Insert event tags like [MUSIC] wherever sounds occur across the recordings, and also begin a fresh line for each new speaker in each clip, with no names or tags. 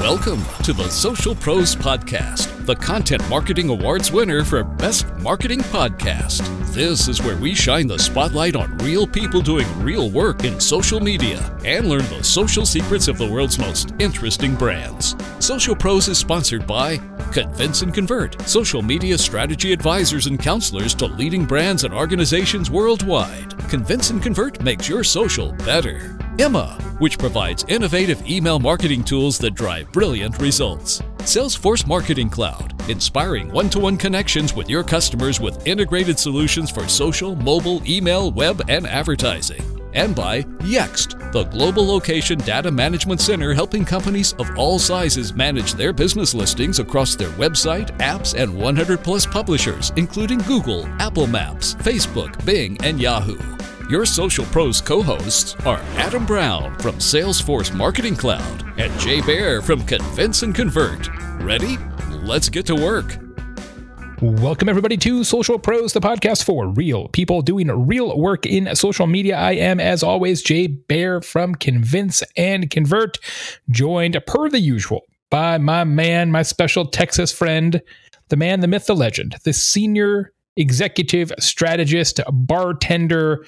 Welcome to the Social Pros Podcast, the Content Marketing Awards winner for Best Marketing Podcast. This is where we shine the spotlight on real people doing real work in social media and learn the social secrets of the world's most interesting brands. Social Pros is sponsored by Convince and Convert, social media strategy advisors and counselors to leading brands and organizations worldwide. Convince and Convert makes your social better. Emma, which provides innovative email marketing tools that drive brilliant results. Salesforce Marketing Cloud, inspiring one to one connections with your customers with integrated solutions for social, mobile, email, web, and advertising. And by Yext, the global location data management center helping companies of all sizes manage their business listings across their website, apps, and 100 plus publishers, including Google, Apple Maps, Facebook, Bing, and Yahoo. Your Social Pros co hosts are Adam Brown from Salesforce Marketing Cloud and Jay Baer from Convince and Convert. Ready? Let's get to work.
Welcome, everybody, to Social Pros, the podcast for real people doing real work in social media. I am, as always, Jay Baer from Convince and Convert, joined per the usual by my man, my special Texas friend, the man, the myth, the legend, the senior executive strategist, bartender,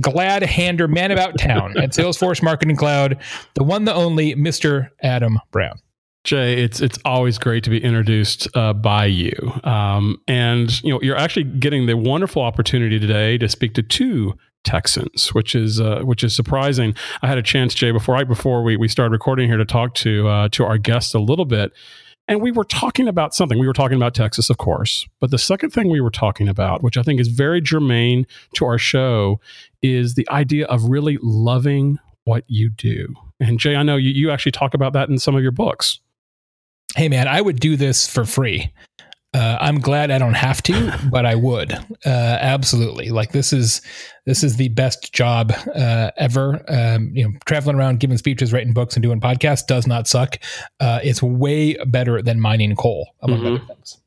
glad hander, man about town at Salesforce Marketing Cloud, the one, the only, Mr. Adam Brown.
Jay, it's it's always great to be introduced uh, by you, um, and you know you're actually getting the wonderful opportunity today to speak to two Texans, which is uh, which is surprising. I had a chance, Jay, before right before we, we started recording here to talk to uh, to our guests a little bit, and we were talking about something. We were talking about Texas, of course, but the second thing we were talking about, which I think is very germane to our show, is the idea of really loving what you do. And Jay, I know you, you actually talk about that in some of your books
hey man, I would do this for free. Uh, I'm glad I don't have to, [LAUGHS] but I would uh, absolutely. Like this is this is the best job uh, ever. Um, you know, traveling around, giving speeches, writing books, and doing podcasts does not suck. Uh, it's way better than mining coal, among mm-hmm. other things.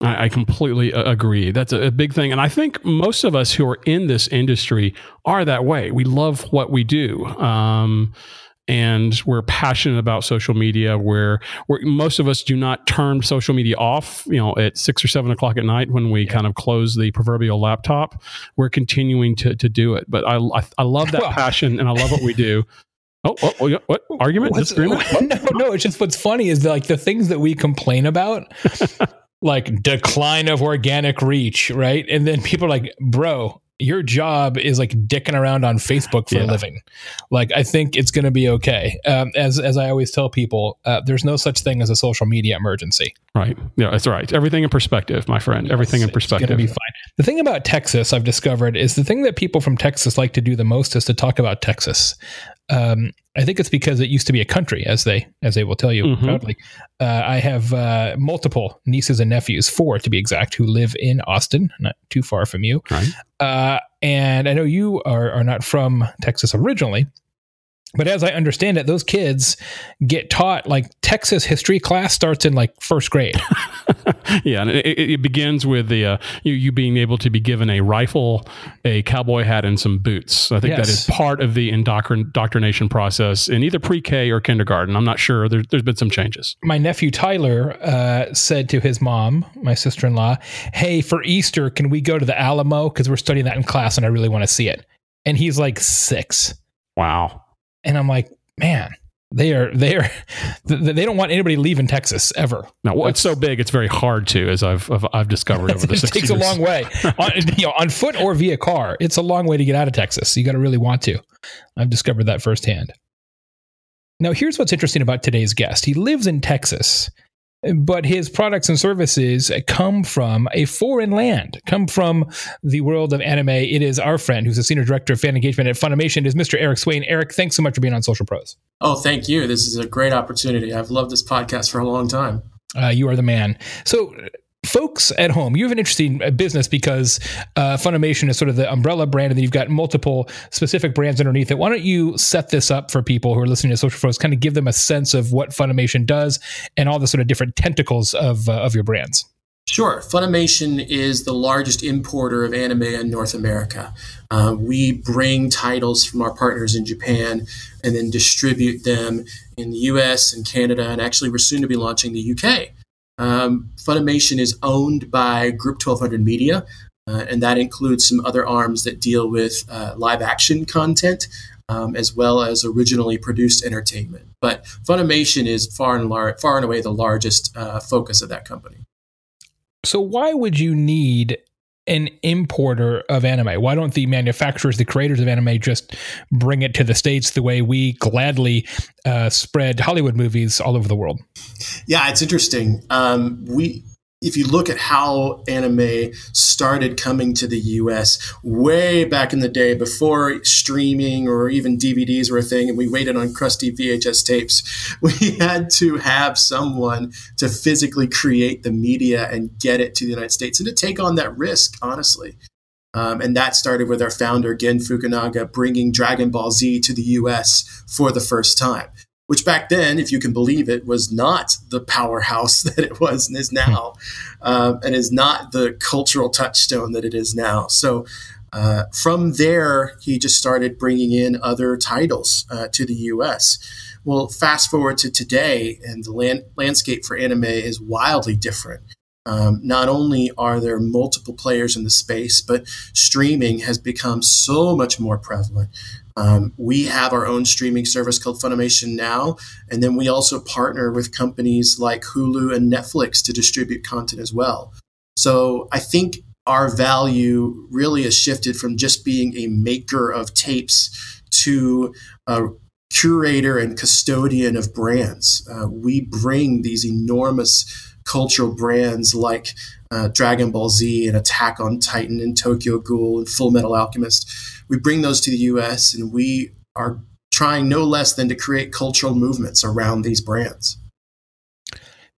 I, I completely uh, agree. That's a, a big thing, and I think most of us who are in this industry are that way. We love what we do. Um, and we're passionate about social media where, where most of us do not turn social media off you know at six or seven o'clock at night when we yeah. kind of close the proverbial laptop we're continuing to, to do it but i, I, I love that [LAUGHS] well, passion and i love what we do [LAUGHS] Oh, oh, oh what argument? Disagreement? [LAUGHS]
No, no. It's just what's funny is like the things that we complain about, like decline of organic reach, right? And then people are like, "Bro, your job is like dicking around on Facebook for yeah. a living. Like, I think it's going to be okay. Um, as as I always tell people, uh, there's no such thing as a social media emergency.
Right. Yeah, that's right. Everything in perspective, my friend. Yes, Everything in perspective.
It's going to be fine. The thing about Texas, I've discovered, is the thing that people from Texas like to do the most is to talk about Texas. Um, I think it's because it used to be a country, as they as they will tell you mm-hmm. proudly. Uh, I have uh, multiple nieces and nephews, four to be exact, who live in Austin, not too far from you. Right. Uh, and I know you are are not from Texas originally, but as I understand it, those kids get taught like Texas history class starts in like first grade. [LAUGHS] [LAUGHS]
yeah, and it, it, begins with the uh, you, you being able to be given a rifle, a cowboy hat, and some boots. I think yes. that is part of the indoctrination process in either pre-K or kindergarten. I'm not sure. There, has been some changes.
My nephew Tyler uh, said to his mom, my sister-in-law, "Hey, for Easter, can we go to the Alamo because we're studying that in class, and I really want to see it." And he's like six.
Wow
and I'm like, man, they are [LAUGHS] they are they don't want anybody leaving Texas ever.
No, well, it's so big, it's very hard to, as I've I've discovered [LAUGHS] over the. it
takes
years.
a long way, [LAUGHS] on, you know, on foot or via car. It's a long way to get out of Texas. You got to really want to. I've discovered that firsthand. Now, here's what's interesting about today's guest. He lives in Texas, but his products and services come from a foreign land, come from the world of anime. It is our friend who's a senior director of fan engagement at Funimation, is Mr. Eric Swayne. Eric, thanks so much for being on Social Pros.
Oh, thank you. This is a great opportunity. I've loved this podcast for a long time.
Uh, you are the man. So, folks at home, you have an interesting uh, business because uh, Funimation is sort of the umbrella brand, and then you've got multiple specific brands underneath it. Why don't you set this up for people who are listening to Social Pros, kind of give them a sense of what Funimation does and all the sort of different tentacles of uh, of your brands?
Sure. Funimation is the largest importer of anime in North America. Uh, we bring titles from our partners in Japan and then distribute them in the US and Canada, and actually, we're soon to be launching the UK. Um, Funimation is owned by Group 1200 Media, uh, and that includes some other arms that deal with uh, live action content. Um, as well as originally produced entertainment, but Funimation is far and lar- far and away the largest uh, focus of that company.
So why would you need an importer of anime? Why don't the manufacturers, the creators of anime, just bring it to the states the way we gladly uh, spread Hollywood movies all over the world?
Yeah, it's interesting. Um, we if you look at how anime started coming to the US way back in the day before streaming or even DVDs were a thing and we waited on crusty VHS tapes, [LAUGHS] we had to have someone to physically create the media and get it to the United States and to take on that risk, honestly. Um, and that started with our founder, Gen Fukunaga, bringing Dragon Ball Z to the US for the first time which back then, if you can believe it, was not the powerhouse [LAUGHS] that it was and is now, uh, and is not the cultural touchstone that it is now. So uh, from there, he just started bringing in other titles uh, to the U.S. Well, fast forward to today, and the land- landscape for anime is wildly different. Um, not only are there multiple players in the space, but streaming has become so much more prevalent. Um, we have our own streaming service called Funimation Now, and then we also partner with companies like Hulu and Netflix to distribute content as well. So I think our value really has shifted from just being a maker of tapes to a curator and custodian of brands. Uh, we bring these enormous cultural brands like uh, Dragon Ball Z and Attack on Titan and Tokyo Ghoul and Fullmetal Alchemist. We bring those to the US and we are trying no less than to create cultural movements around these brands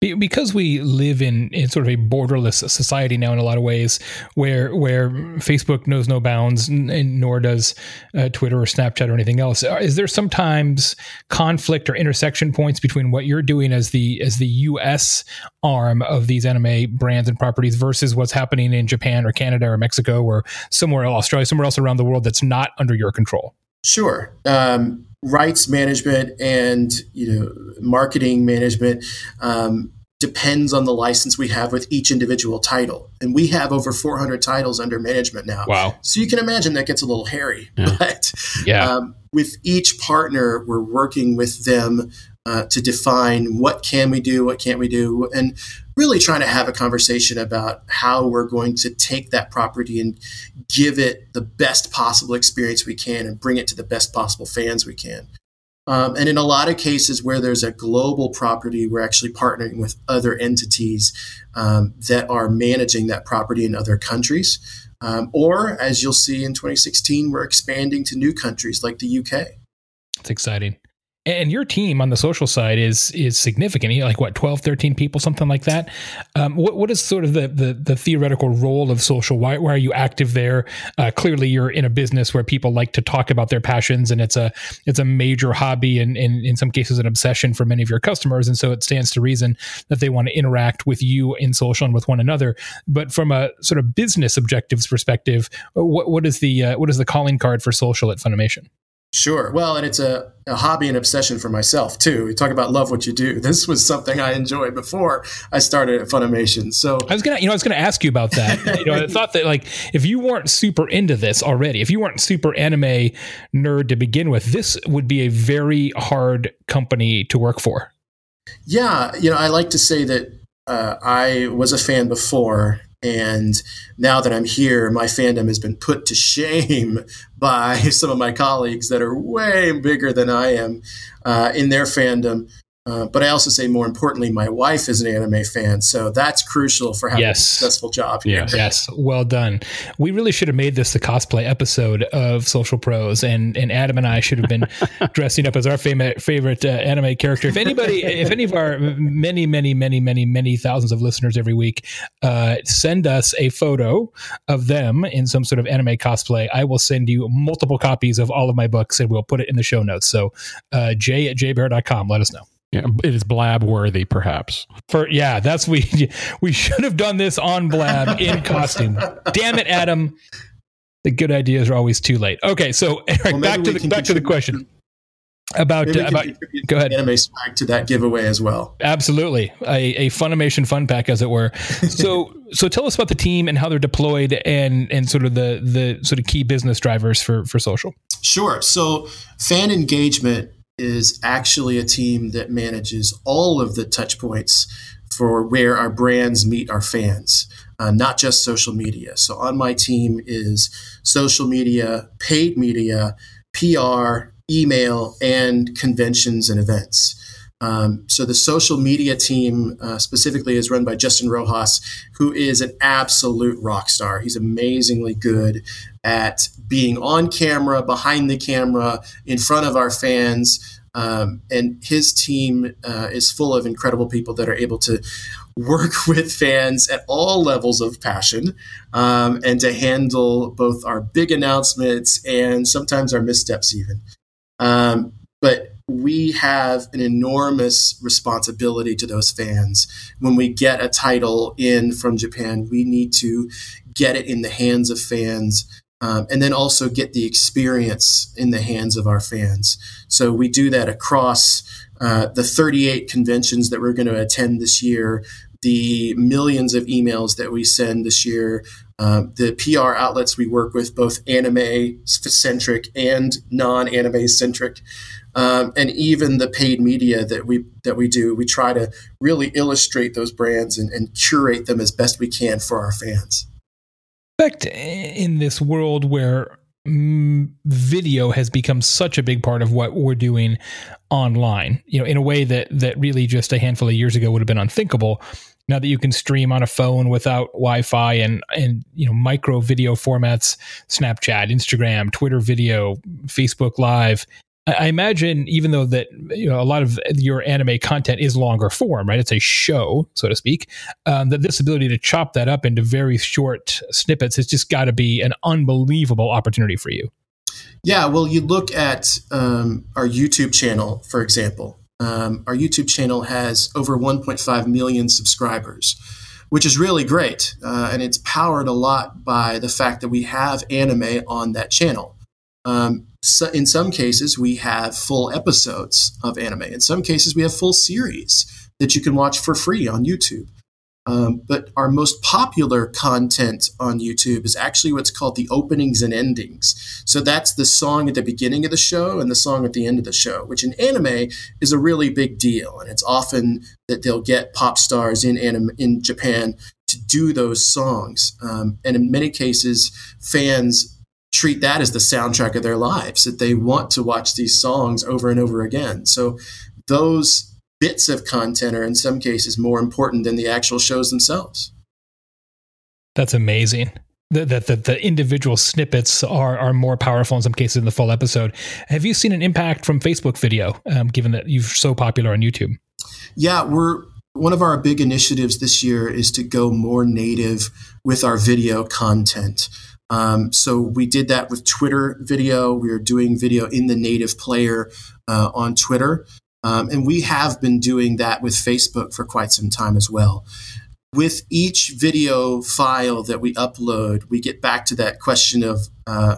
because we live in, in sort of a borderless society now in a lot of ways where where Facebook knows no bounds and nor does uh, Twitter or Snapchat or anything else uh, is there sometimes conflict or intersection points between what you're doing as the as the US arm of these anime brands and properties versus what's happening in Japan or Canada or Mexico or somewhere else Australia somewhere else around the world that's not under your control
Sure. Um, rights management and you know marketing management um, depends on the license we have with each individual title, and we have over 400 titles under management now.
Wow!
So you can imagine that gets a little hairy.
Yeah. [LAUGHS]
But
yeah.
Um, with each partner, we're working with them uh, to define what can we do, what can't we do, and really trying to have a conversation about how we're going to take that property and give it the best possible experience we can and bring it to the best possible fans we can. Um, and in a lot of cases where there's a global property, we're actually partnering with other entities um, that are managing that property in other countries. Um, or, as you'll see in 2016, we're expanding to new countries like the UK.
It's exciting and your team on the social side is is significant. Like what 12 13 people something like that? Um, what, what is sort of the, the, the theoretical role of social? Why, why are you active there? Uh, clearly you're in a business where people like to talk about their passions and it's a it's a major hobby and, and in some cases an obsession for many of your customers. And so it stands to reason that they want to interact with you in social and with one another. But from a sort of business objectives perspective what, what is the uh, what is the calling card for social at funimation
Sure. Well, and it's a, a hobby and obsession for myself too. You talk about love what you do. [LAUGHS] This was something I enjoyed before I started at Funimation. So
I was gonna, you know, I was gonna ask you about that. you know, I [LAUGHS] thought that like if you weren't super into this already, if you weren't super anime nerd to begin with, this would be a very hard company to work for.
Yeah, you know, I like to say that uh, I was a fan before, and now that I'm here, my fandom has been put to shame [LAUGHS] by some of my colleagues that are way bigger than I am uh, in their fandom. Uh, but I also say, more importantly, my wife is an anime fan, so that's crucial for having yes. a successful job.
Here. Yes. yes, well done. We really should have made this the cosplay episode of Social Pros, and and Adam and I should have been [LAUGHS] dressing up as our favorite favorite uh, anime character. If anybody, if any of our many, many, many, many, many thousands of listeners every week uh, send us a photo of them in some sort of anime cosplay, I will send you multiple copies of all of my books, and we'll put it in the show notes. So, uh, Jay at jaybaer.com, let us know.
Yeah, it is blab worthy, perhaps.
For yeah, that's we [LAUGHS] we should have done this on blab in [LAUGHS] costume. Damn it, Adam! The good ideas are always too late. Okay, so [LAUGHS] Eric, well, back to the back to the question about uh, about go ahead
anime swag to that giveaway as well
absolutely a, a funimation fun pack as it were so so tell us about the team and how they're deployed and and sort of the the sort of key business drivers for for social
sure so fan engagement is actually a team that manages all of the touch points for where our brands meet our fans uh, not just social media so on my team is social media paid media pr email, and conventions and events. Um, so the social media team uh, specifically is run by Justin Rojas, who is an absolute rock star. He's amazingly good at being on camera, behind the camera, in front of our fans. Um, and his team uh, is full of incredible people that are able to work [LAUGHS] with fans at all levels of passion um, and to handle both our big announcements and sometimes our missteps, even. Um, but we have an enormous responsibility to those fans. When we get a title in from Japan, we need to get it in the hands of fans um, and then also get the experience in the hands of our fans. So we do that across uh, the 38 conventions that we're going to attend this year, the millions of emails that we send this year, um, the PR outlets we work with, both anime centric and non anime centric, um, and even the paid media that we that we do, we try to really illustrate those brands and, and curate them as best we can for our fans.
In fact in this world where mm, video has become such a big part of what we're doing online, you know, in a way that that really just a handful of years ago would have been unthinkable now that you can stream on a phone without Wi-Fi and and you know micro video formats, Snapchat, Instagram, Twitter video, Facebook Live. I imagine, even though that you know a lot of your anime content is longer form, right? It's a show, so to speak. Um, that this ability to chop that up into very short snippets has just got to be an unbelievable opportunity for you.
Yeah, well, you look at um, our YouTube channel, for example. Um, our YouTube channel has over 1.5 million subscribers, which is really great. Uh, and it's powered a lot by the fact that we have anime on that channel. Um, so in some cases, we have full episodes of anime. In some cases, we have full series that you can watch for free on YouTube. Um, but our most popular content on YouTube is actually what's called the openings and endings. So that's the song at the beginning of the show and the song at the end of the show, which in anime is a really big deal. And it's often that they'll get pop stars in anime in Japan to do those songs. Um, and in many cases, fans treat that as the soundtrack of their lives, that they want to watch these songs over and over again. So those bits of content are in some cases more important than the actual shows themselves.
That's amazing. That the, the, the, individual snippets are are more powerful in some cases than the full episode. Have you seen an impact from Facebook video, um, given that you're so popular on YouTube?
Yeah, we're one of our big initiatives this year is to go more native with our video content. Um, so we did that with Twitter video. We are doing video in the native player uh, on Twitter. Um, and we have been doing that with Facebook for quite some time as well. With each video file that we upload, we get back to that question of uh,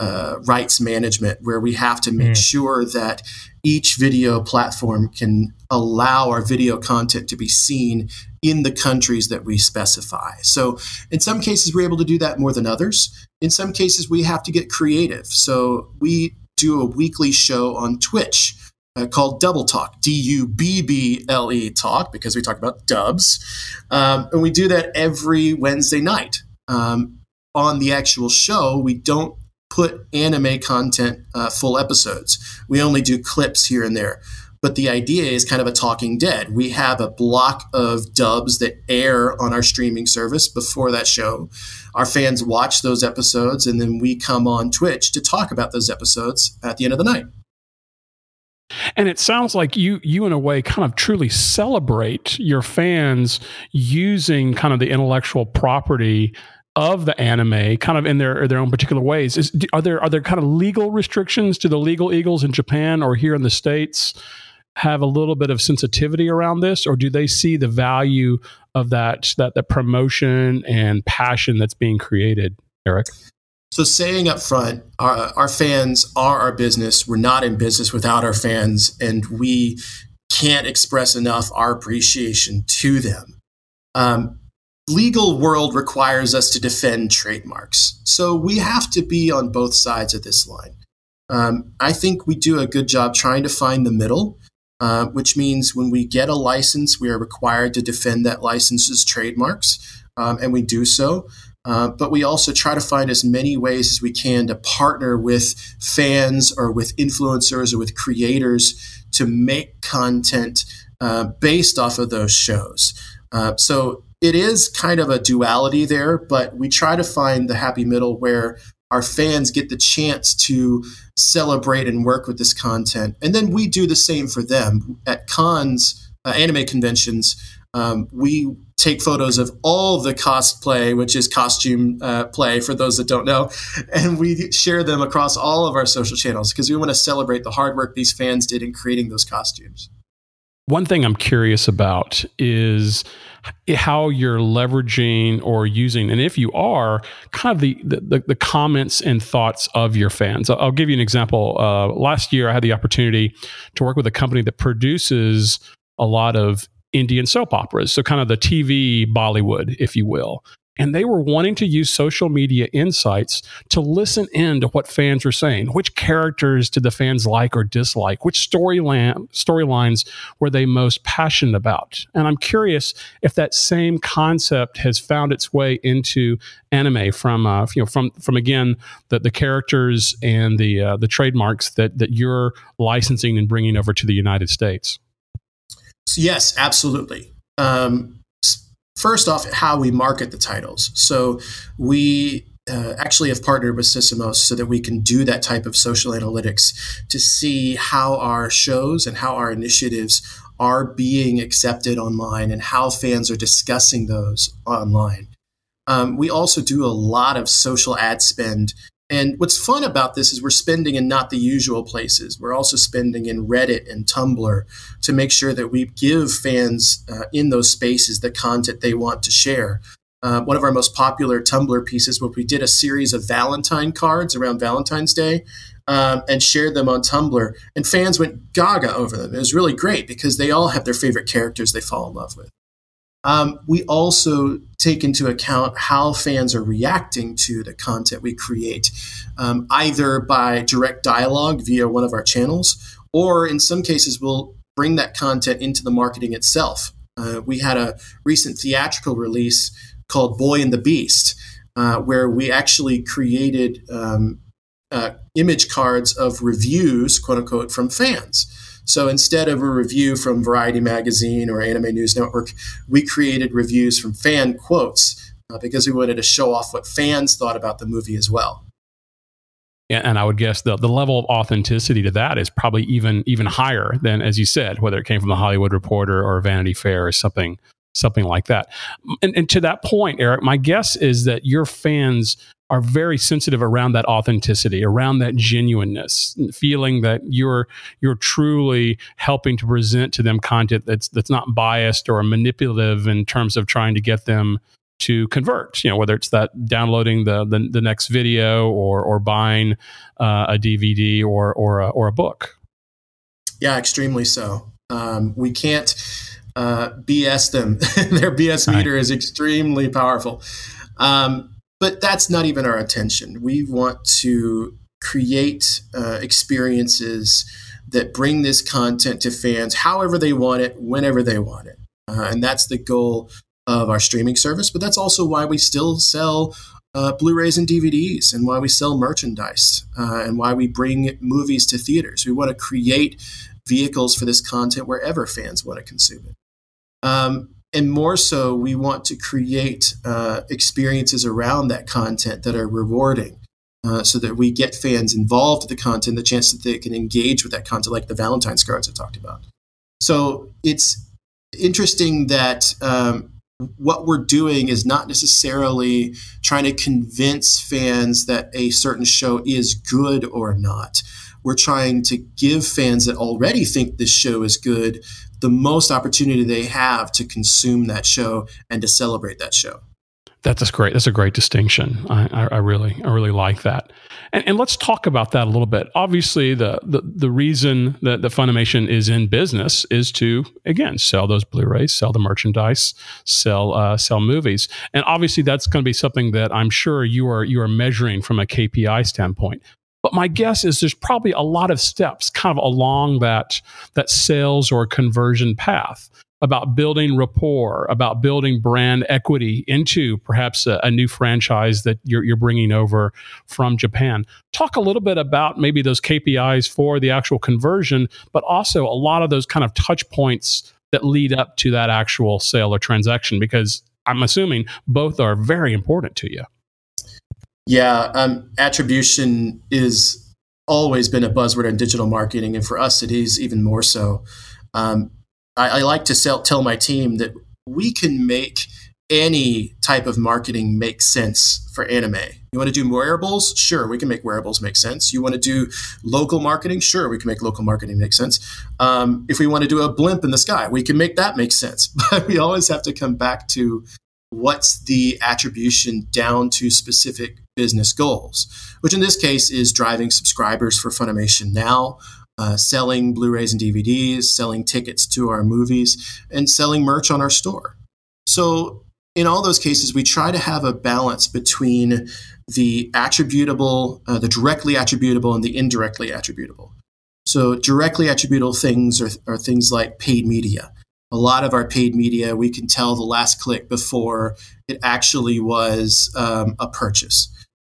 uh, rights management, where we have to make mm. sure that each video platform can allow our video content to be seen in the countries that we specify. So, in some cases, we're able to do that more than others. In some cases, we have to get creative. So, we do a weekly show on Twitch uh, called Dubble Talk, D U B B L E Talk, because we talk about dubs. Um, and we do that every Wednesday night. Um, on the actual show, we don't put anime content uh, full episodes, we only do clips here and there. But the idea is kind of a talking dead. We have a block of dubs that air on our streaming service before that show. Our fans watch those episodes, and then we come on Twitch to talk about those episodes at the end of the night.
And it sounds like you you in a way kind of truly celebrate your fans using kind of the intellectual property of the anime kind of in their their own particular ways. Is, are there are there kind of legal restrictions to the legal eagles in Japan or here in the states have a little bit of sensitivity around this, or do they see the value of that that the promotion and passion that's being created, Eric?
So, saying up front, our, our fans are our business. We're not in business without our fans, and we can't express enough our appreciation to them. Um, legal world requires us to defend trademarks, so we have to be on both sides of this line. Um, I think we do a good job trying to find the middle, uh, which means when we get a license, we are required to defend that license's trademarks, um, and we do so. Uh, but we also try to find as many ways as we can to partner with fans or with influencers or with creators to make content uh, based off of those shows. Uh, so it is kind of a duality there, but we try to find the happy middle where our fans get the chance to celebrate and work with this content. And then we do the same for them at cons, uh, anime conventions. Um, we take photos of all the cosplay, which is costume uh, play for those that don't know, [LAUGHS] and we share them across all of our social channels because we want to celebrate the hard work these fans did in creating those costumes.
One thing I'm curious about is how you're leveraging or using, and if you are, kind of the the, the comments and thoughts of your fans. I'll give you an example. Uh, last year, I had the opportunity to work with a company that produces a lot of Indian soap operas, so kind of the TV Bollywood, if you will. And they were wanting to use social media insights to listen in to what fans were saying. Which characters did the fans like or dislike? Which storyline storylines were they most passionate about? And I'm curious if that same concept has found its way into anime from uh, you know from from again the, the characters and the uh, the trademarks that that you're licensing and bringing over to the United States.
Yes, absolutely. Um, first off, how we market the titles. So we uh, actually have partnered with Sysomos so that we can do that type of social analytics to see how our shows and how our initiatives are being accepted online and how fans are discussing those online. Um, we also do a lot of social ad spend and what's fun about this is we're spending in not the usual places. We're also spending in Reddit and Tumblr to make sure that we give fans uh, in those spaces the content they want to share. Uh, one of our most popular Tumblr pieces was we did a series of Valentine cards around Valentine's Day um, and shared them on Tumblr, and fans went gaga over them. It was really great because they all have their favorite characters they fall in love with. Um, we also take into account how fans are reacting to the content we create, um, either by direct dialogue via one of our channels, or in some cases, we'll bring that content into the marketing itself. Uh, we had a recent theatrical release called Boy and the Beast, uh, where we actually created um, uh, image cards of reviews, quote unquote, from fans. So instead of a review from Variety Magazine or Anime News Network, we created reviews from fan quotes uh, because we wanted to show off what fans thought about the movie as well.
Yeah, and I would guess the, the level of authenticity to that is probably even even higher than, as you said, whether it came from the Hollywood Reporter or Vanity Fair or something something like that. And, and to that point, Eric, my guess is that your fans are very sensitive around that authenticity, around that genuineness, feeling that you're you're truly helping to present to them content that's that's not biased or manipulative in terms of trying to get them to convert. You know, whether it's that downloading the the, the next video or or buying uh, a DVD or or a, or a book.
Yeah, extremely so. Um, we can't uh, BS them. [LAUGHS] Their BS meter right. is extremely powerful. Um, but that's not even our intention. We want to create uh, experiences that bring this content to fans however they want it, whenever they want it. Uh, and that's the goal of our streaming service. But that's also why we still sell uh, Blu rays and DVDs and why we sell merchandise uh, and why we bring movies to theaters. We want to create vehicles for this content wherever fans want to consume it. Um, and more so, we want to create uh, experiences around that content that are rewarding. Uh, so that we get fans involved with the content, the chance that they can engage with that content, like the Valentine's cards I talked about. So it's interesting that um, what we're doing is not necessarily trying to convince fans that a certain show is good or not. we're trying to give fans that already think this show is good the most opportunity they have to consume that show and to celebrate that show.
That's a great. That's a great distinction. I, I, I really, I really like that. And, and, let's talk about that a little bit. Obviously, the the, the reason that the Funimation is in business is to again sell those Blu-rays, sell the merchandise, sell uh, sell movies, and obviously that's going to be something that I'm sure you are you are measuring from a KPI standpoint. But my guess is there's probably a lot of steps kind of along that that sales or conversion path about building rapport, about building brand equity into perhaps a, a, new franchise that you're, you're bringing over from Japan. Talk a little bit about maybe those KPIs for the actual conversion, but also a lot of those kind of touch points that lead up to that actual sale or transaction, because I'm assuming both are very important to you.
Yeah, um, attribution is always been a buzzword in digital marketing, and for us, it is even more so. Um, I, I like to sell, tell my team that we can make any type of marketing make sense for anime. You want to do wearables? Sure, we can make wearables make sense. You want to do local marketing? Sure, we can make local marketing make sense. Um, if we want to do a blimp in the sky, we can make that make sense. [LAUGHS] But we always have to come back to what's the attribution down to specific business goals, which in this case is driving subscribers for Funimation Now, uh, selling Blu-rays and DVDs, selling tickets to our movies, and selling merch on our store. So in all those cases, we try to have a balance between the attributable, uh, the directly attributable, and the indirectly attributable. So directly attributable things are, are things like paid media. A lot of our paid media, we can tell the last click before it actually was um, a purchase.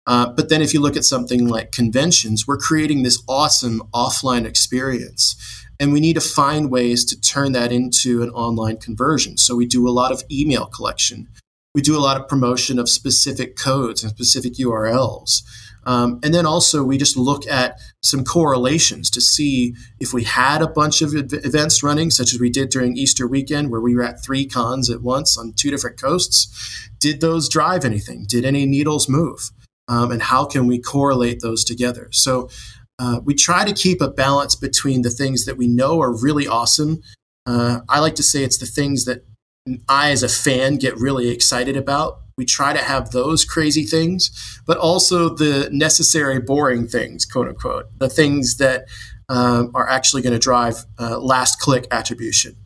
Uh, but then if you look at something like conventions, we're creating this awesome offline experience. And we need to find ways to turn that into an online conversion. So we do a lot of email collection. We do a lot of promotion of specific codes and specific URLs. Um, and then also, we just look at some correlations to see if we had a bunch of events running, such as we did during Easter weekend, where we were at three cons at once on two different coasts. Did those drive anything? Did any needles move? Um, and how can we correlate those together? So uh, we try to keep a balance between the things that we know are really awesome. Uh, I like to say it's the things that I, as a fan, get really excited about. We try to have those crazy things, but also the necessary boring things, quote unquote, the things that um, are actually going to drive uh, last click attribution.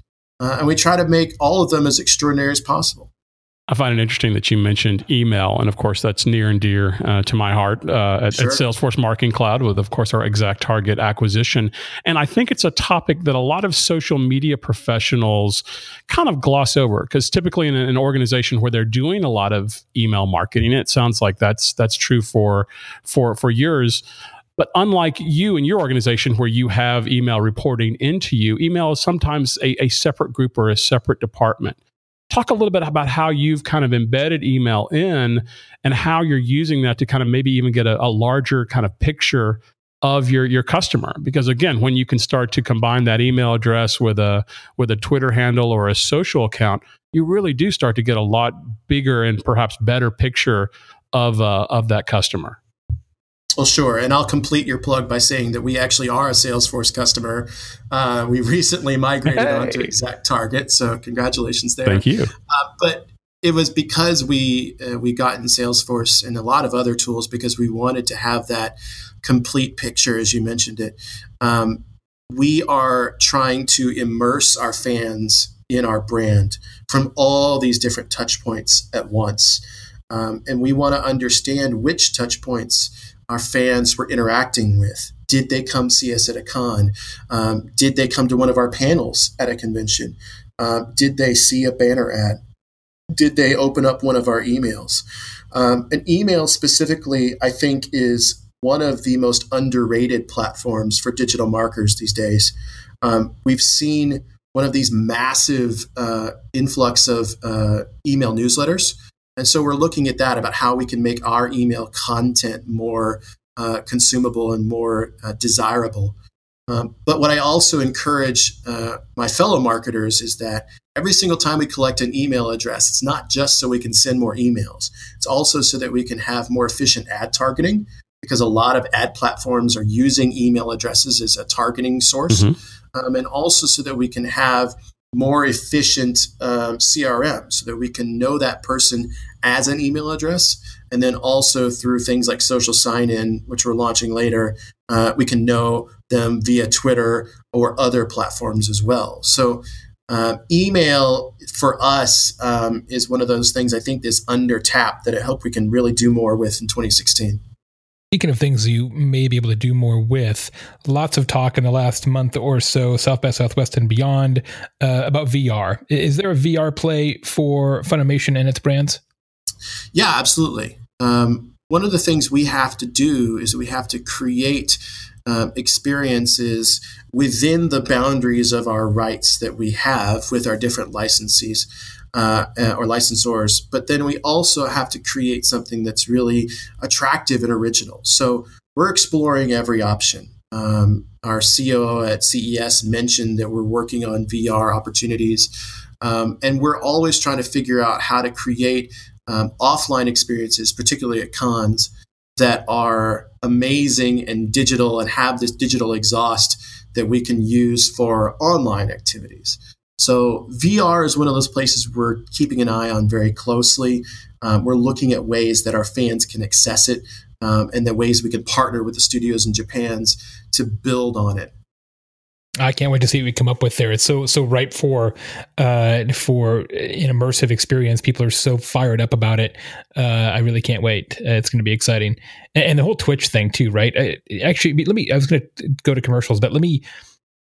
Uh, and we try to make all of them as extraordinary as possible.
I find it interesting that you mentioned email, and of course that's near and dear uh, to my heart uh, at, sure. at, Salesforce Marketing Cloud, with of course our ExactTarget acquisition. And I think it's a topic that a lot of social media professionals kind of gloss over because typically in an organization where they're doing a lot of email marketing, it sounds like that's that's true for for for yours. But unlike you and your organization, where you have email reporting into you, email is sometimes a, a separate group or a separate department talk a little bit about how you've kind of embedded email in and how you're using that to kind of maybe even get a, a, larger kind of picture of your your customer. Because again when you can start to combine that email address with a with a twitter handle or a social account you really do start to get a lot bigger and perhaps better picture of uh, of that customer
well, sure. And I'll complete your plug by saying that we actually are a Salesforce customer. Uh, we [LAUGHS] recently migrated hey. onto ExactTarget. So, congratulations there.
Thank you.
Uh, but it was because we uh, we got in Salesforce and a lot of other tools because we wanted to have that complete picture, as you mentioned it. Um, we are trying to immerse our fans in our brand from all these different touch points at once. Um, and we want to understand which touch points our fans were interacting with. Did they come see us at a con? Um, did they come to one of our panels at a convention? Um, did they see a banner ad? Did they open up one of our emails? Um, an email specifically, I think, is one of the most underrated platforms for digital marketers these days. Um, we've seen one of these massive uh, influx of uh, email newsletters and so we're looking at that about how we can make our email content more uh, consumable and more uh, desirable. Um, but what I also encourage uh, my fellow marketers is that every single time we collect an email address, it's not just so we can send more emails. It's also so that we can have more efficient ad targeting because a lot of ad platforms are using email addresses as a targeting source, mm-hmm. um, and also so that we can have more efficient uh, um, CRM so that we can know that person as an email address. And then also through things like social sign in, which we're launching later, uh, we can know them via Twitter or other platforms as well. So, uh, email for us um, is one of those things I think is under tap that I hope we can really do more with in 2016.
Speaking of things you may be able to do more with, lots of talk in the last month or so, South by Southwest and beyond, uh, about VR. Is there a VR play for Funimation and its brands?
Yeah, absolutely. Um, one of the things we have to do is we have to create uh, experiences within the boundaries of our rights that we have with our different licensees uh, uh, or licensors. But then we also have to create something that's really attractive and original. So we're exploring every option. Um, our CEO at CES mentioned that we're working on VR opportunities. Um, and we're always trying to figure out how to create um, offline experiences, particularly at cons, that are amazing and digital and have this digital exhaust that we can use for online activities. So VR is one of those places we're keeping an eye on very closely. Um, we're looking at ways that our fans can access it um, and the ways we can partner with the studios in Japan's to build on it.
I can't wait to see what we come up with there. It's so so ripe for uh, for an immersive experience. People are so fired up about it. Uh, I really can't wait. Uh, it's going to be exciting, and, and, the whole Twitch thing too, right? I, uh, actually, let me. I was going to go to commercials, but let me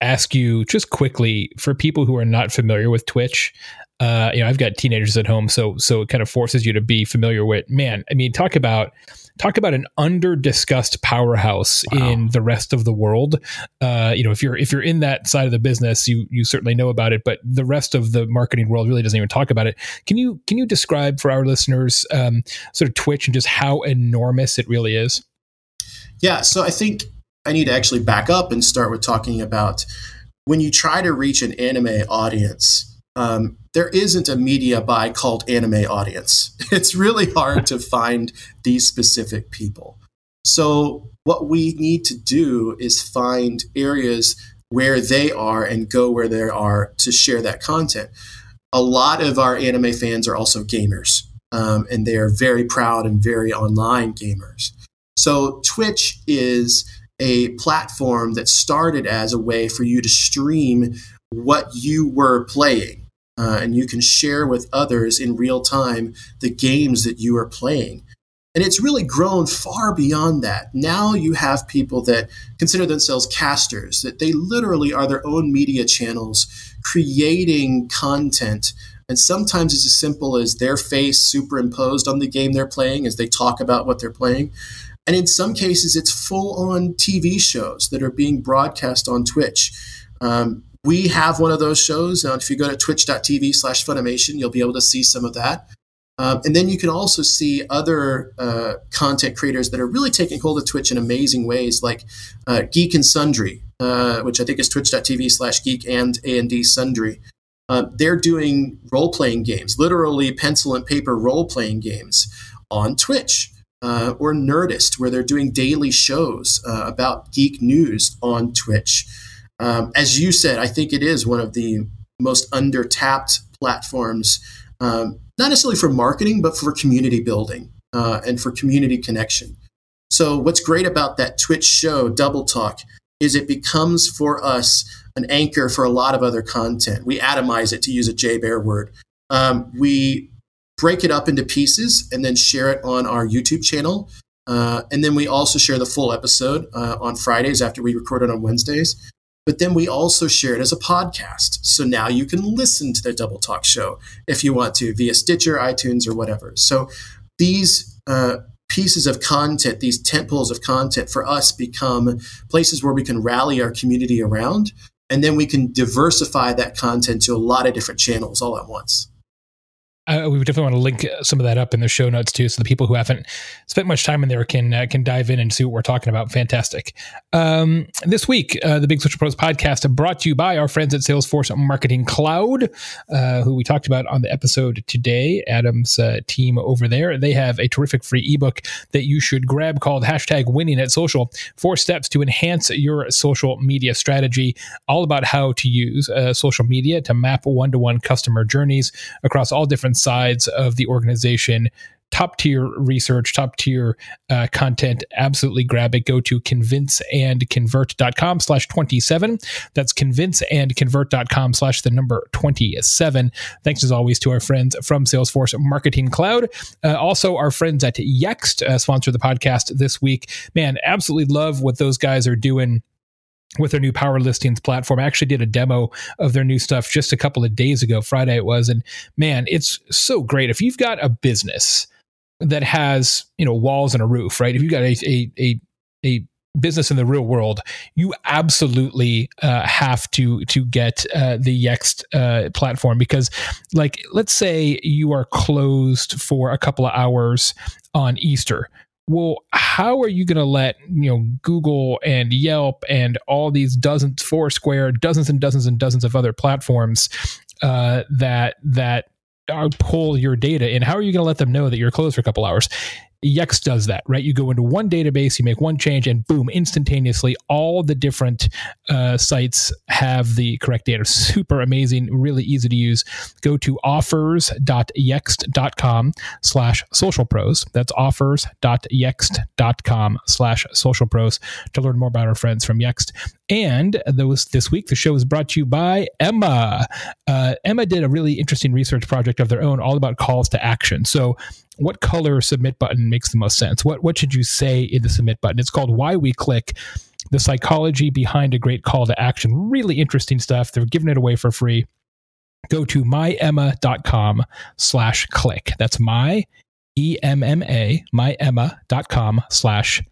ask you just quickly for people who are not familiar with Twitch. Uh, you know, I've got teenagers at home, so so it kind of forces you to be familiar with. Man, I mean, talk about talk about an under discussed powerhouse wow. in the rest of the world. Uh, you know, if you're if you're in that side of the business, you you certainly know about it, but the rest of the marketing world really doesn't even talk about it. Can you can you describe for our listeners um, sort of Twitch and just how enormous it really is?
Yeah, so I think I need to actually back up and start with talking about when you try to reach an anime audience, um, there isn't a media buy called anime audience. [LAUGHS] It's really hard to find these specific people. So, what we need to do is find areas where they are and go where they are to share that content. A lot of our anime fans are also gamers, um, and they are very proud and very online gamers. So, Twitch is a platform that started as a way for you to stream what you were playing. Uh, and you can share with others in real time the games that you are playing. And it's really grown far beyond that. Now you have people that consider themselves casters, that they literally are their own media channels creating content. And sometimes it's as simple as their face superimposed on the game they're playing as they talk about what they're playing. And in some cases, it's full on TV shows that are being broadcast on Twitch. Um, we have one of those shows. Now, if you go to twitch.tv slash Funimation, you'll be able to see some of that. Um, and then you can also see other uh, content creators that are really taking hold of Twitch in amazing ways, like uh, Geek and Sundry, uh, which I think is twitch.tv slash geek and A&D Sundry. Uh, they're doing role playing games, literally pencil and paper role playing games on Twitch uh, or Nerdist, where they're doing daily shows uh, about geek news on Twitch. Um, as you said, I think it is one of the most under tapped platforms, um, not necessarily for marketing, but for community building uh, and for community connection. So, what's great about that Twitch show, Dubble Talk, is it becomes for us an anchor for a lot of other content. We atomize it, to use a Jay Baer word. Um, we break it up into pieces and then share it on our YouTube channel. Uh, and then we also share the full episode uh, on Fridays after we record it on Wednesdays. But then we also share it as a podcast. So now you can listen to the Dubble Talk show if you want to via Stitcher, iTunes, or whatever. So these uh, pieces of content, these tentpoles of content for us become places where we can rally our community around. And then we can diversify that content to a lot of different channels all at once.
I, we definitely want to link some of that up in the show notes too, so the people who haven't spent much time in there can uh, can dive in and see what we're talking about. Fantastic. Um, this week, uh, the Big Social Pros podcast brought to you by our friends at Salesforce Marketing Cloud, uh, who we talked about on the episode today. Adam's uh, team over there, they have a terrific free ebook that you should grab called hashtag Winning at Social: Four Steps to Enhance Your Social Media Strategy. All about how to use uh, social media to map one to one customer journeys across all different sides of the organization top tier research, top tier uh, content. Absolutely grab it. Go to convinceandconvert.com slash 27. That's convinceandconvert.com slash the number 27. Thanks as always to our friends from Salesforce Marketing Cloud. Uh, also, our friends at Yext uh, sponsor the podcast this week. Man, absolutely love what those guys are doing with their new power listings platform. I actually did a demo of their new stuff just a couple of days ago, Friday it was, and man, it's so great. If you've got a business that has, you know, walls and a roof, right? If you've got a a a, a business in the real world, you absolutely uh, have to to get uh, the Yext uh, platform because, like, let's say you are closed for a couple of hours on Easter well how are you going to let you know google and yelp and all these dozens foursquare dozens and dozens and dozens of other platforms uh, that that pull your data in? How are you going to let them know that you're closed for a couple hours Yext does that, right? You go into one database, you make one change, and boom, instantaneously, all the different uh, sites have the correct data. Super amazing, really easy to use. Go to offers.yext.com slash social pros. That's offers.yext.com slash social pros to learn more about our friends from Yext. And those this week, the show is brought to you by Emma. Uh, Emma did a really interesting research project of their own, all about calls to action. So what color submit button makes the most sense? What what should you say in the submit button? It's called Why We Click. The psychology behind a great call to action. Really interesting stuff. They're giving it away for free. Go to myemma.com slash click. That's my E M M A, myemma.com slash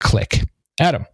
click. Adam.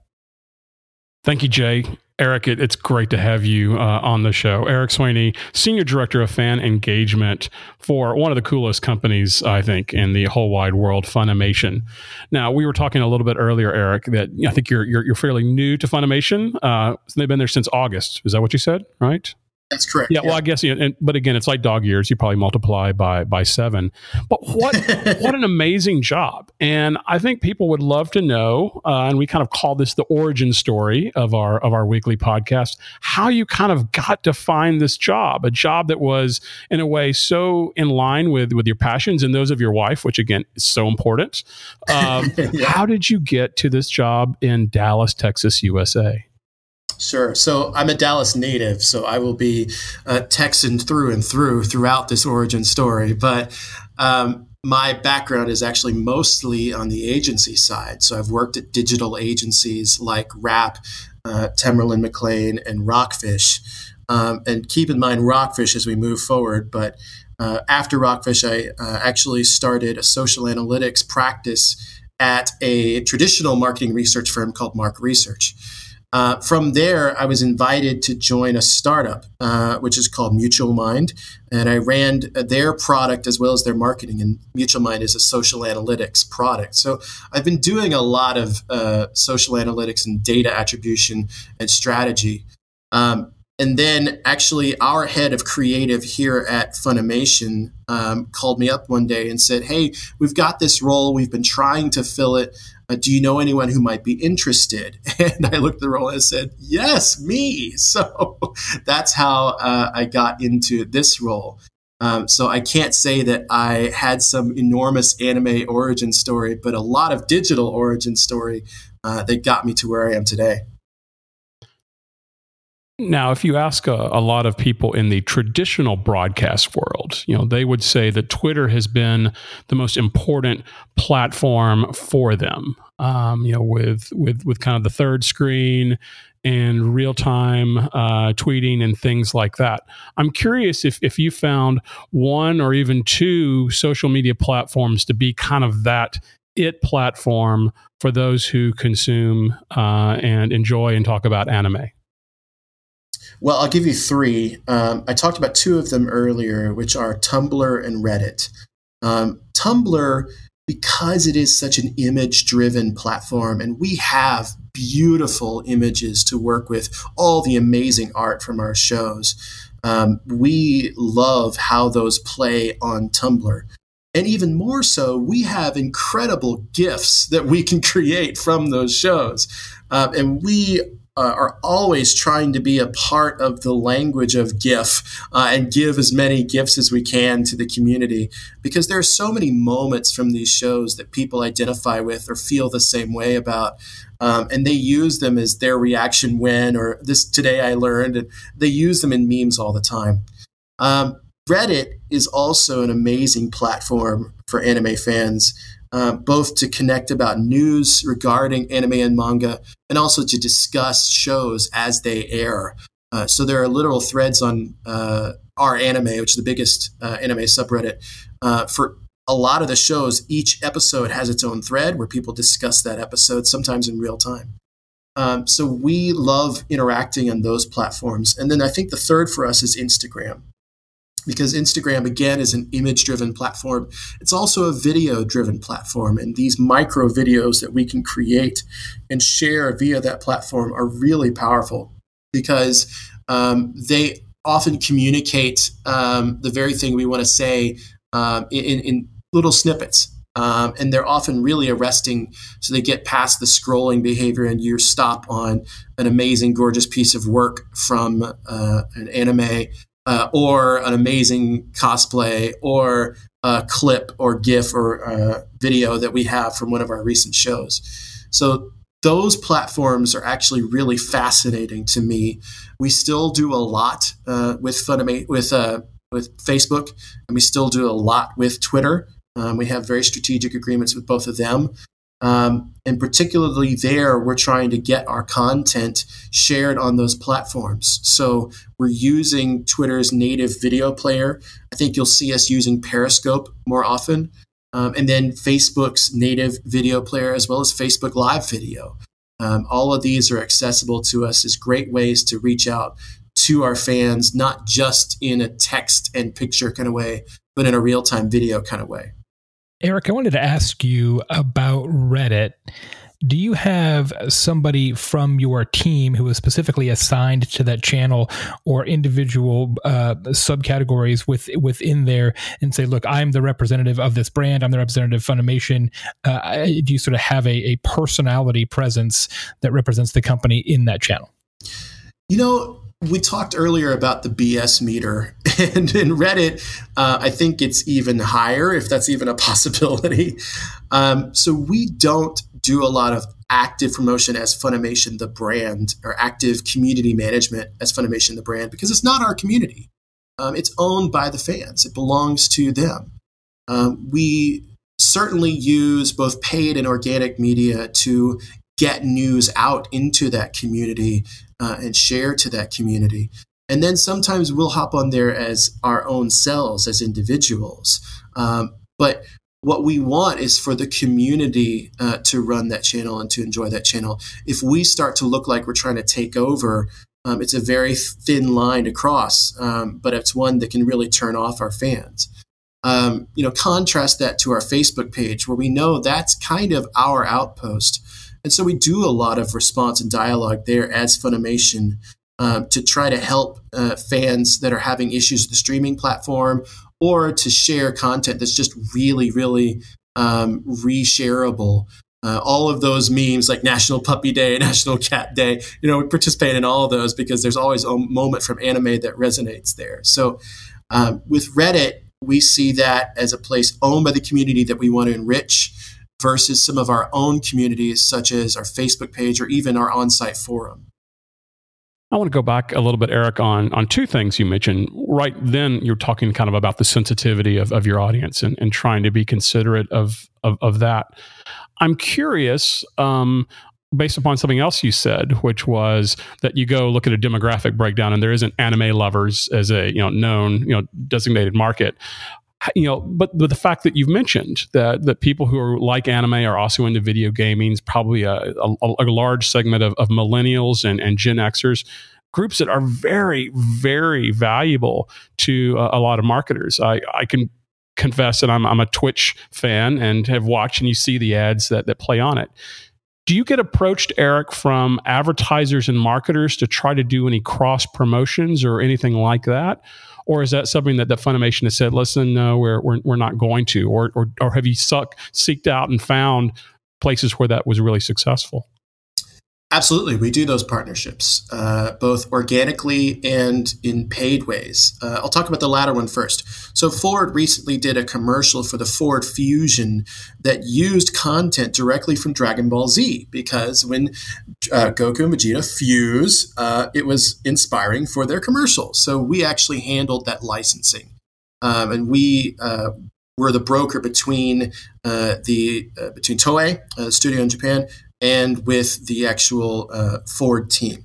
Thank you, Jay. Eric, it, it's great to have you uh, on the show. Eric Swayne, Senior Director of Fan Engagement for one of the coolest companies, I think, in the whole wide world, Funimation. Now, we were talking a little bit earlier, Eric, that I think you're, you're, you're fairly new to Funimation. Uh, they've been there since August. Is that what you said, right?
That's correct.
Yeah, yeah. well, I guess, you know, and, but again, it's like dog years. You probably multiply by by seven. But what [LAUGHS] what an amazing job! And I think people would love to know. Uh, and we kind of call this the origin story of our of our weekly podcast. How you kind of got to find this job, a job that was in a way so in line with with your passions and those of your wife, which again is so important. Um, [LAUGHS] yeah. How did you get to this job in Dallas, Texas, USA?
Sure. So I'm a Dallas native, so I will be uh, Texan through and through throughout this origin story. But um, my background is actually mostly on the agency side. So I've worked at digital agencies like Rapp, uh, Temerlin McClain, and Rockfish. Um, and keep in mind Rockfish as we move forward. But uh, after Rockfish, I uh, actually started a social analytics practice at a traditional marketing research firm called MARC Research. Uh, from there, I was invited to join a startup, uh, which is called Mutual Mind. And I ran their product as well as their marketing. And Mutual Mind is a social analytics product. So I've been doing a lot of uh, social analytics and data attribution and strategy. Um, and then actually, our head of creative here at Funimation um, called me up one day and said, Hey, we've got this role. We've been trying to fill it uh, do you know anyone who might be interested? [LAUGHS] And I looked at the role and said, yes, me. [LAUGHS] So that's how uh, I got into this role. Um, so I can't say that I had some enormous anime origin story, but a lot of digital origin story uh, that got me to where I am today.
Now, if you ask a, a, lot of people in the traditional broadcast world, you know, they would say that Twitter has been the most important platform for them. Um, you know, with with with kind of the third screen and real time uh, tweeting and things like that. I'm curious if if you found one or even two social media platforms to be kind of that it platform for those who consume uh, and enjoy and talk about anime.
Well, I'll give you three. Um, I talked about two of them earlier, which are Tumblr and Reddit. Um, Tumblr, because it is such an image driven platform, and we have beautiful images to work with, all the amazing art from our shows. Um, we love how those play on Tumblr. And even more so, we have incredible gifts that we can [LAUGHS] create from those shows. Uh, and we uh, are always trying to be a part of the language of GIF uh, and give as many gifts as we can to the community because there are so many moments from these shows that people identify with or feel the same way about. Um, and they use them as their reaction when, or this today I learned, and they use them in memes all the time. Um, Reddit is also an amazing platform for anime fans, uh, both to connect about news regarding anime and manga, and also to discuss shows as they air. Uh, so there are literal threads on uh, r/anime, which is the biggest uh, anime subreddit, uh, for a lot of the shows. Each episode has its own thread where people discuss that episode, sometimes in real time. Um, so we love interacting on those platforms. And then I think the third for us is Instagram because Instagram, again, is an image driven platform. It's also a video driven platform. And these micro videos that we can create and share via that platform are really powerful because um, they often communicate um, the very thing we want to say um, in, in, little snippets. Um, and they're often really arresting. So they get past the scrolling behavior and you stop on an amazing, gorgeous piece of work from uh, an anime uh, or an amazing cosplay or a clip or GIF or video that we have from one of our recent shows. So those platforms are actually really fascinating to me. We still do a lot uh, with Funimate with uh, with Facebook, and we still do a lot with Twitter. Um, we have very strategic agreements with both of them. Um, and particularly there, we're trying to get our content shared on those platforms. So we're using Twitter's native video player. I think you'll see us using Periscope more often. Um, and then Facebook's native video player, as well as Facebook Live video. Um, all of these are accessible to us as great ways to reach out to our fans, not just in a text and picture kind of way, but in a real time video kind of way.
Eric, I wanted to ask you about Reddit. Do you have somebody from your team who is specifically assigned to that channel or individual uh, subcategories with, within there and say, look, I'm the representative of this brand, I'm the representative of Funimation? Uh, do you sort of have a, a personality presence that represents the company in that channel?
You know, we talked earlier about the BS meter, [LAUGHS] and in Reddit, uh, I think it's even higher, if that's even a [LAUGHS] possibility. Um, so we don't do a lot of active promotion as Funimation the brand, or active community management as Funimation the brand, because it's not our community. Um, it's owned by the fans. It belongs to them. Um, we certainly use both paid and organic media to get news out into that community uh, and share to that community. And then sometimes we'll hop on there as our own selves, as individuals. Um, but what we want is for the community uh, to run that channel and to enjoy that channel. If we start to look like we're trying to take over, um, it's a very thin line to cross, um, but it's one that can really turn off our fans. Um, you know, contrast that to our Facebook page, where we know that's kind of our outpost. And so we do a lot of response and dialogue there as Funimation um, to try to help uh, fans that are having issues with the streaming platform or to share content that's just really, really um, reshareable. Uh, all of those memes like National Puppy Day, [LAUGHS] National Cat Day, you know, we participate in all of those because there's always a moment from anime that resonates there. So um, with Reddit, we see that as a place owned by the community that we want to enrich versus some of our own communities, such as our Facebook page or even our on site forum.
I want to go back a little bit, Eric, on on two things you mentioned. Right then, you're talking kind of about the sensitivity of, of your audience and, and trying to be considerate of, of, of that. I'm curious, um, based upon something else you said, which was that you go look at a demographic breakdown and there isn't anime lovers as a you know known you know designated market you know, but, the fact that you've mentioned that that people who are like anime are also into video gaming is probably a, a, a large segment of, of millennials and, and Gen Xers. groups that are very, very valuable to a lot of marketers. I, I can confess that I'm, I'm a Twitch fan and have watched and you see the ads that, that play on it. Do you get approached, Eric, from advertisers and marketers to try to do any cross promotions or anything like that? Or is that something that, that Funimation has said, listen, no, we're, we're, we're not going to? Or, or, or have you suck, seeked out and found places where that was really successful?
Absolutely, we do those partnerships, uh, both organically and in paid ways. Uh, I'll talk about the latter one first. So, Ford recently did a commercial for the Ford Fusion that used content directly from Dragon Ball Z because when uh, Goku and Vegeta fuse, uh, it was inspiring for their commercial. So, we actually handled that licensing. Um, and we uh, were the broker between uh, the between Toei, studio in Japan, and with the actual uh, Ford team.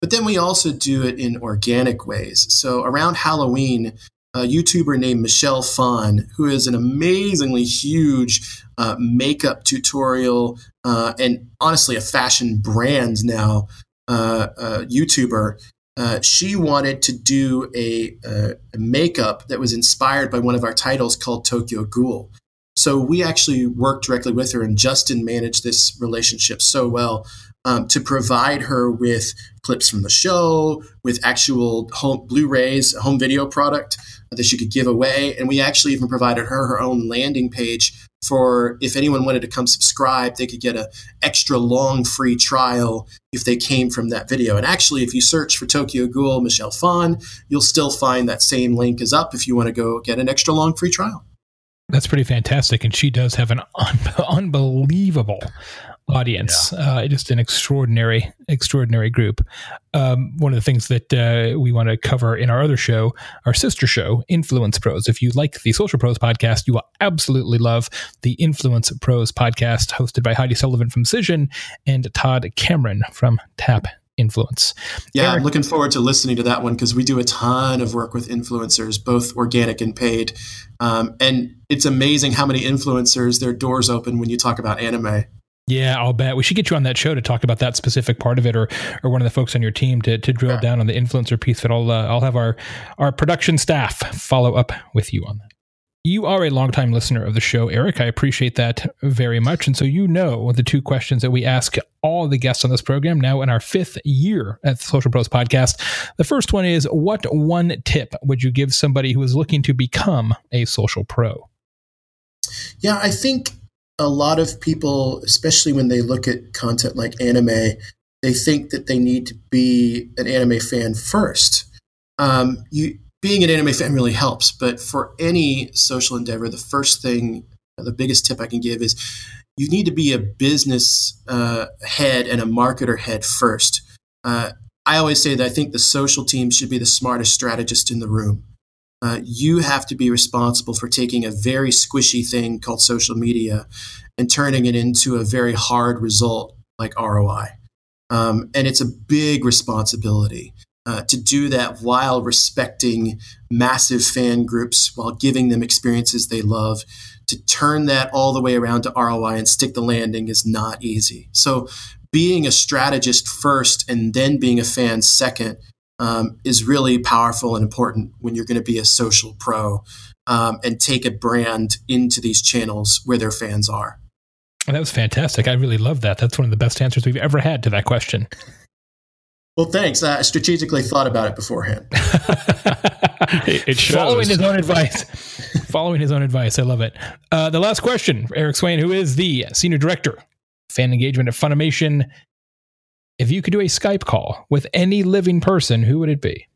But then we also do it in organic ways. So around Halloween, a YouTuber named Michelle Phan, who is an amazingly huge uh, makeup tutorial uh, and honestly a fashion brand now uh, uh YouTuber, uh, she wanted to do a, a, makeup that was inspired by one of our titles called Tokyo Ghoul. So we actually worked directly with her, and Justin managed this relationship so well um, to provide her with clips from the show, with actual home Blu-rays, home video product that she could give away, and we actually even provided her her own landing page for if anyone wanted to come subscribe, they could get an extra long free trial if they came from that video. And actually, if you search for Tokyo Ghoul Michelle Phan, you'll still find that same link is up if you want to go get an extra long free trial.
That's pretty fantastic. And she does have an un- [LAUGHS] unbelievable audience. Yeah. Uh, just an extraordinary, extraordinary group. Um, one of the things that uh, we want to cover in our other show, our sister show, Influence Pros. If you like the Social Pros podcast, you will absolutely love the Influence Pros podcast, hosted by Heidi Sullivan from Cision and Todd Cameron from Tap influence.
Yeah, Eric, I'm looking forward to listening to that one because we do a ton of work with influencers, both organic and paid. Um, and it's amazing how many influencers their doors open when you talk about anime.
Yeah, I'll bet we should get you on that show to talk about that specific part of it, or or one of the folks on your team to to drill yeah. down on the influencer piece. But I'll uh, I'll have our our production staff follow up with you on that. You are a longtime listener of the show, Eric. I appreciate that very much. And so you know the two questions that we ask all the guests on this program now in our fifth year at the Social Pros podcast. The first one is What one tip would you give somebody who is looking to become a social pro?
Yeah, I think a lot of people, especially when they look at content like anime, they think that they need to be an anime fan first. Um, you being an anime fan really helps. But for any social endeavor, the first thing, the biggest tip I can give is you need to be a business uh, head and a marketer head first. Uh, I always say that I think the social team should be the smartest strategist in the room. Uh, you have to be responsible for taking a very squishy thing called social media and turning it into a very hard result like ROI. Um, and it's a big responsibility uh, to do that while respecting massive fan groups, while giving them experiences they love. To turn that all the way around to ROI and stick the landing is not easy. So, being a strategist first and then being a fan second um, is really powerful and important when you're going to be a social pro um, and take a brand into these channels where their fans are.
That was fantastic. I really love that. That's one of the best answers we've ever had to that question.
Well, thanks. I strategically thought about it beforehand. [LAUGHS]
it, it Following his own advice. Following his own advice. I love it. Uh, the last question Eric Swayne, who is the Senior Director, Fan Engagement at Funimation. If you could do a Skype call with any living person, who would it be?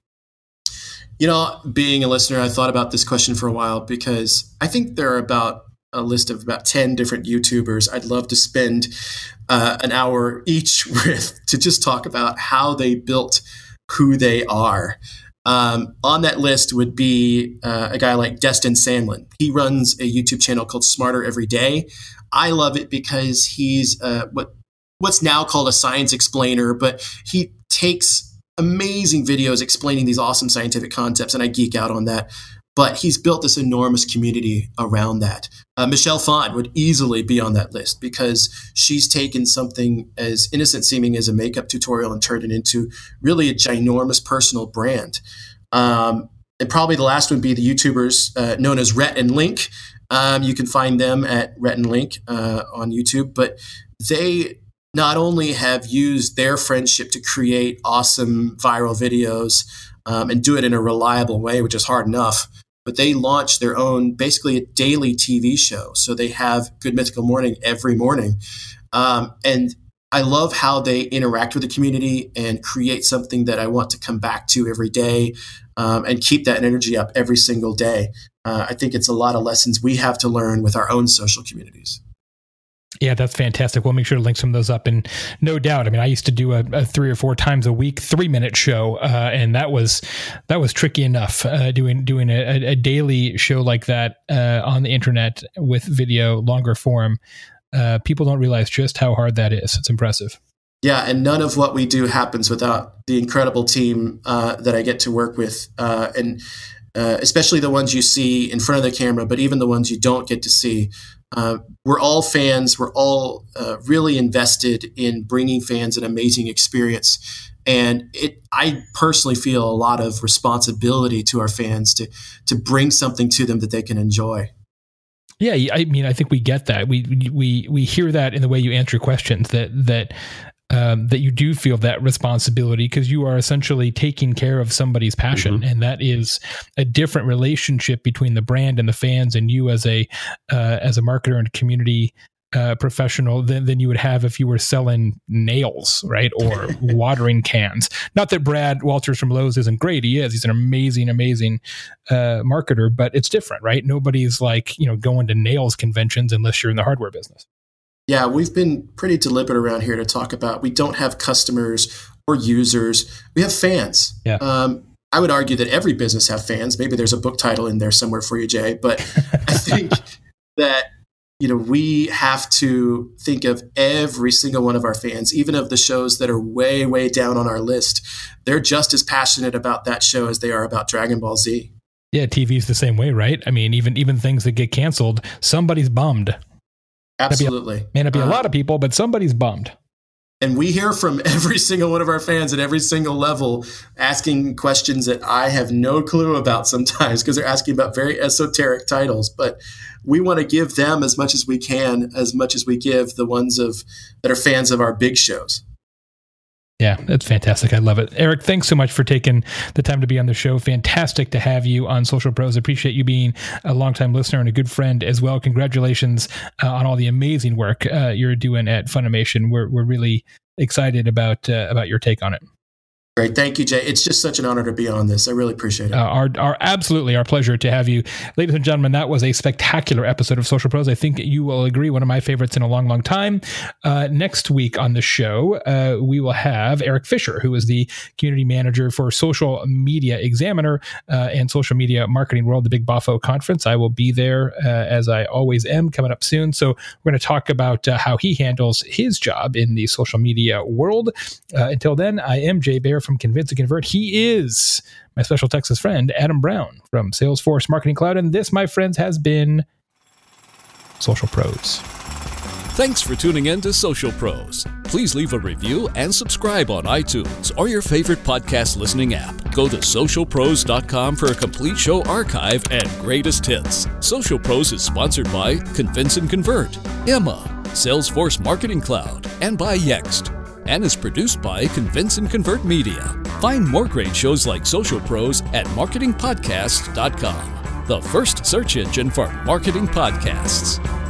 You know, being a listener, I thought about this question for a while because I think there are about a list of about 10 different YouTubers I'd love to spend uh, an hour each [LAUGHS] with to just talk about how they built who they are. Um, on that list would be uh, a guy like Destin Sandlin. He runs a YouTube channel called Smarter Every Day. I love it because he's uh, what what's now called a science explainer, but he takes amazing videos explaining these awesome scientific concepts, and I geek out on that. But he's built this enormous community around that. Uh, Michelle Phan would easily be on that list because she's taken something as innocent seeming as a makeup tutorial and turned it into really a ginormous personal brand. Um, and probably the last would be the YouTubers uh, known as Rhett and Link. Um, you can find them at Rhett and Link uh, on YouTube, but they not only have used their friendship to create awesome viral videos um, and do it in a reliable way, which is hard enough, but they launch their own basically a daily TV show. So they have Good Mythical Morning every morning. Um, and I love how they interact with the community and create something that I want to come back to every day um, and keep that energy up every single day. Uh, I think it's a lot of lessons we have to learn with our own social communities.
Yeah, that's fantastic. We'll make sure to link some of those up. And no doubt, I mean, I used to do a, a three or four times a week, three minute show, uh, and that was that was tricky enough. Uh, doing doing a, a, daily show like that uh, on the internet with video, longer form. Uh, people don't realize just how hard that is. It's impressive.
Yeah, and none of what we do happens without the incredible team uh, that I get to work with, uh, and especially the ones you see in front of the camera, but even the ones you don't get to see. Uh, we're all fans. We're all uh, really invested in bringing fans an amazing experience. And it, I personally feel a lot of responsibility to our fans to to bring something to them that they can enjoy.
Yeah, I mean, I think we get that. We we we hear that in the way you answer questions. That that um, that you do feel that responsibility because you are essentially taking care of somebody's passion, mm-hmm. and that is a different relationship between the brand and the fans and you as a uh, as a marketer and community uh, professional than, than you would have if you were selling nails, right, or [LAUGHS] watering cans. Not that Brad Walters from Lowe's isn't great; he is. He's an amazing, amazing uh, marketer, but it's different, right? Nobody's like you know going to nails conventions unless you're in the hardware business.
Yeah, we've been pretty deliberate around here to talk about we don't have customers or users. We have fans.
Yeah.
Um, I would argue that every business have fans. Maybe there's a book title in there somewhere for you, Jay. But I [LAUGHS] think that you know we have to think of every single one of our fans, even of the shows that are way, way down on our list. They're just as passionate about that show as they are about Dragon Ball Z.
Yeah, TV's the same way, right? I mean, even even things that get canceled, somebody's bummed.
Absolutely.
May not be a, uh, lot of people, but somebody's bummed.
And we hear from [LAUGHS] every single one of our fans at every single level asking questions that I have no clue about sometimes because they're asking about very esoteric titles. But we want to give them as much as we can, as much as we give the ones of that are fans of our big shows.
Yeah, that's fantastic. I love it. Eric, thanks so much for taking the time to be on the show. Fantastic to have you on Social Pros. Appreciate you being a longtime listener and a good friend as well. Congratulations uh, on all the amazing work uh, you're doing at Funimation. We're, we're really excited about uh, about your take on it.
Great. Thank you, Jay. It's just such an honor to be on this. I really appreciate it. Uh,
our, our absolutely our pleasure to have you. Ladies and gentlemen, that was a spectacular episode of Social Pros. I think you will agree, one of my favorites in a long, long time. Uh, next week on the show, uh, we will have Erik Fisher, who is the community manager for Social Media Examiner uh, and Social Media Marketing World, the Big Bafo Conference. I will be there, uh, as I always am, coming up soon. So we're going to talk about uh, how he handles his job in the social media world. until then, I am Jay Baer from Convince and Convert. He is my special Texas friend, Adam Brown from Salesforce Marketing Cloud. And this, my friends, has been Social Pros.
Thanks for tuning in to Social Pros. Please leave a review and subscribe on iTunes or your favorite podcast listening app. Go to socialpros.com for a complete show archive and greatest hits. Social Pros is sponsored by Convince and Convert, Emma, Salesforce Marketing Cloud, and by Yext and is produced by Convince and Convert Media. Find more great shows like Social Pros at marketingpodcast.com, the first search engine for marketing podcasts.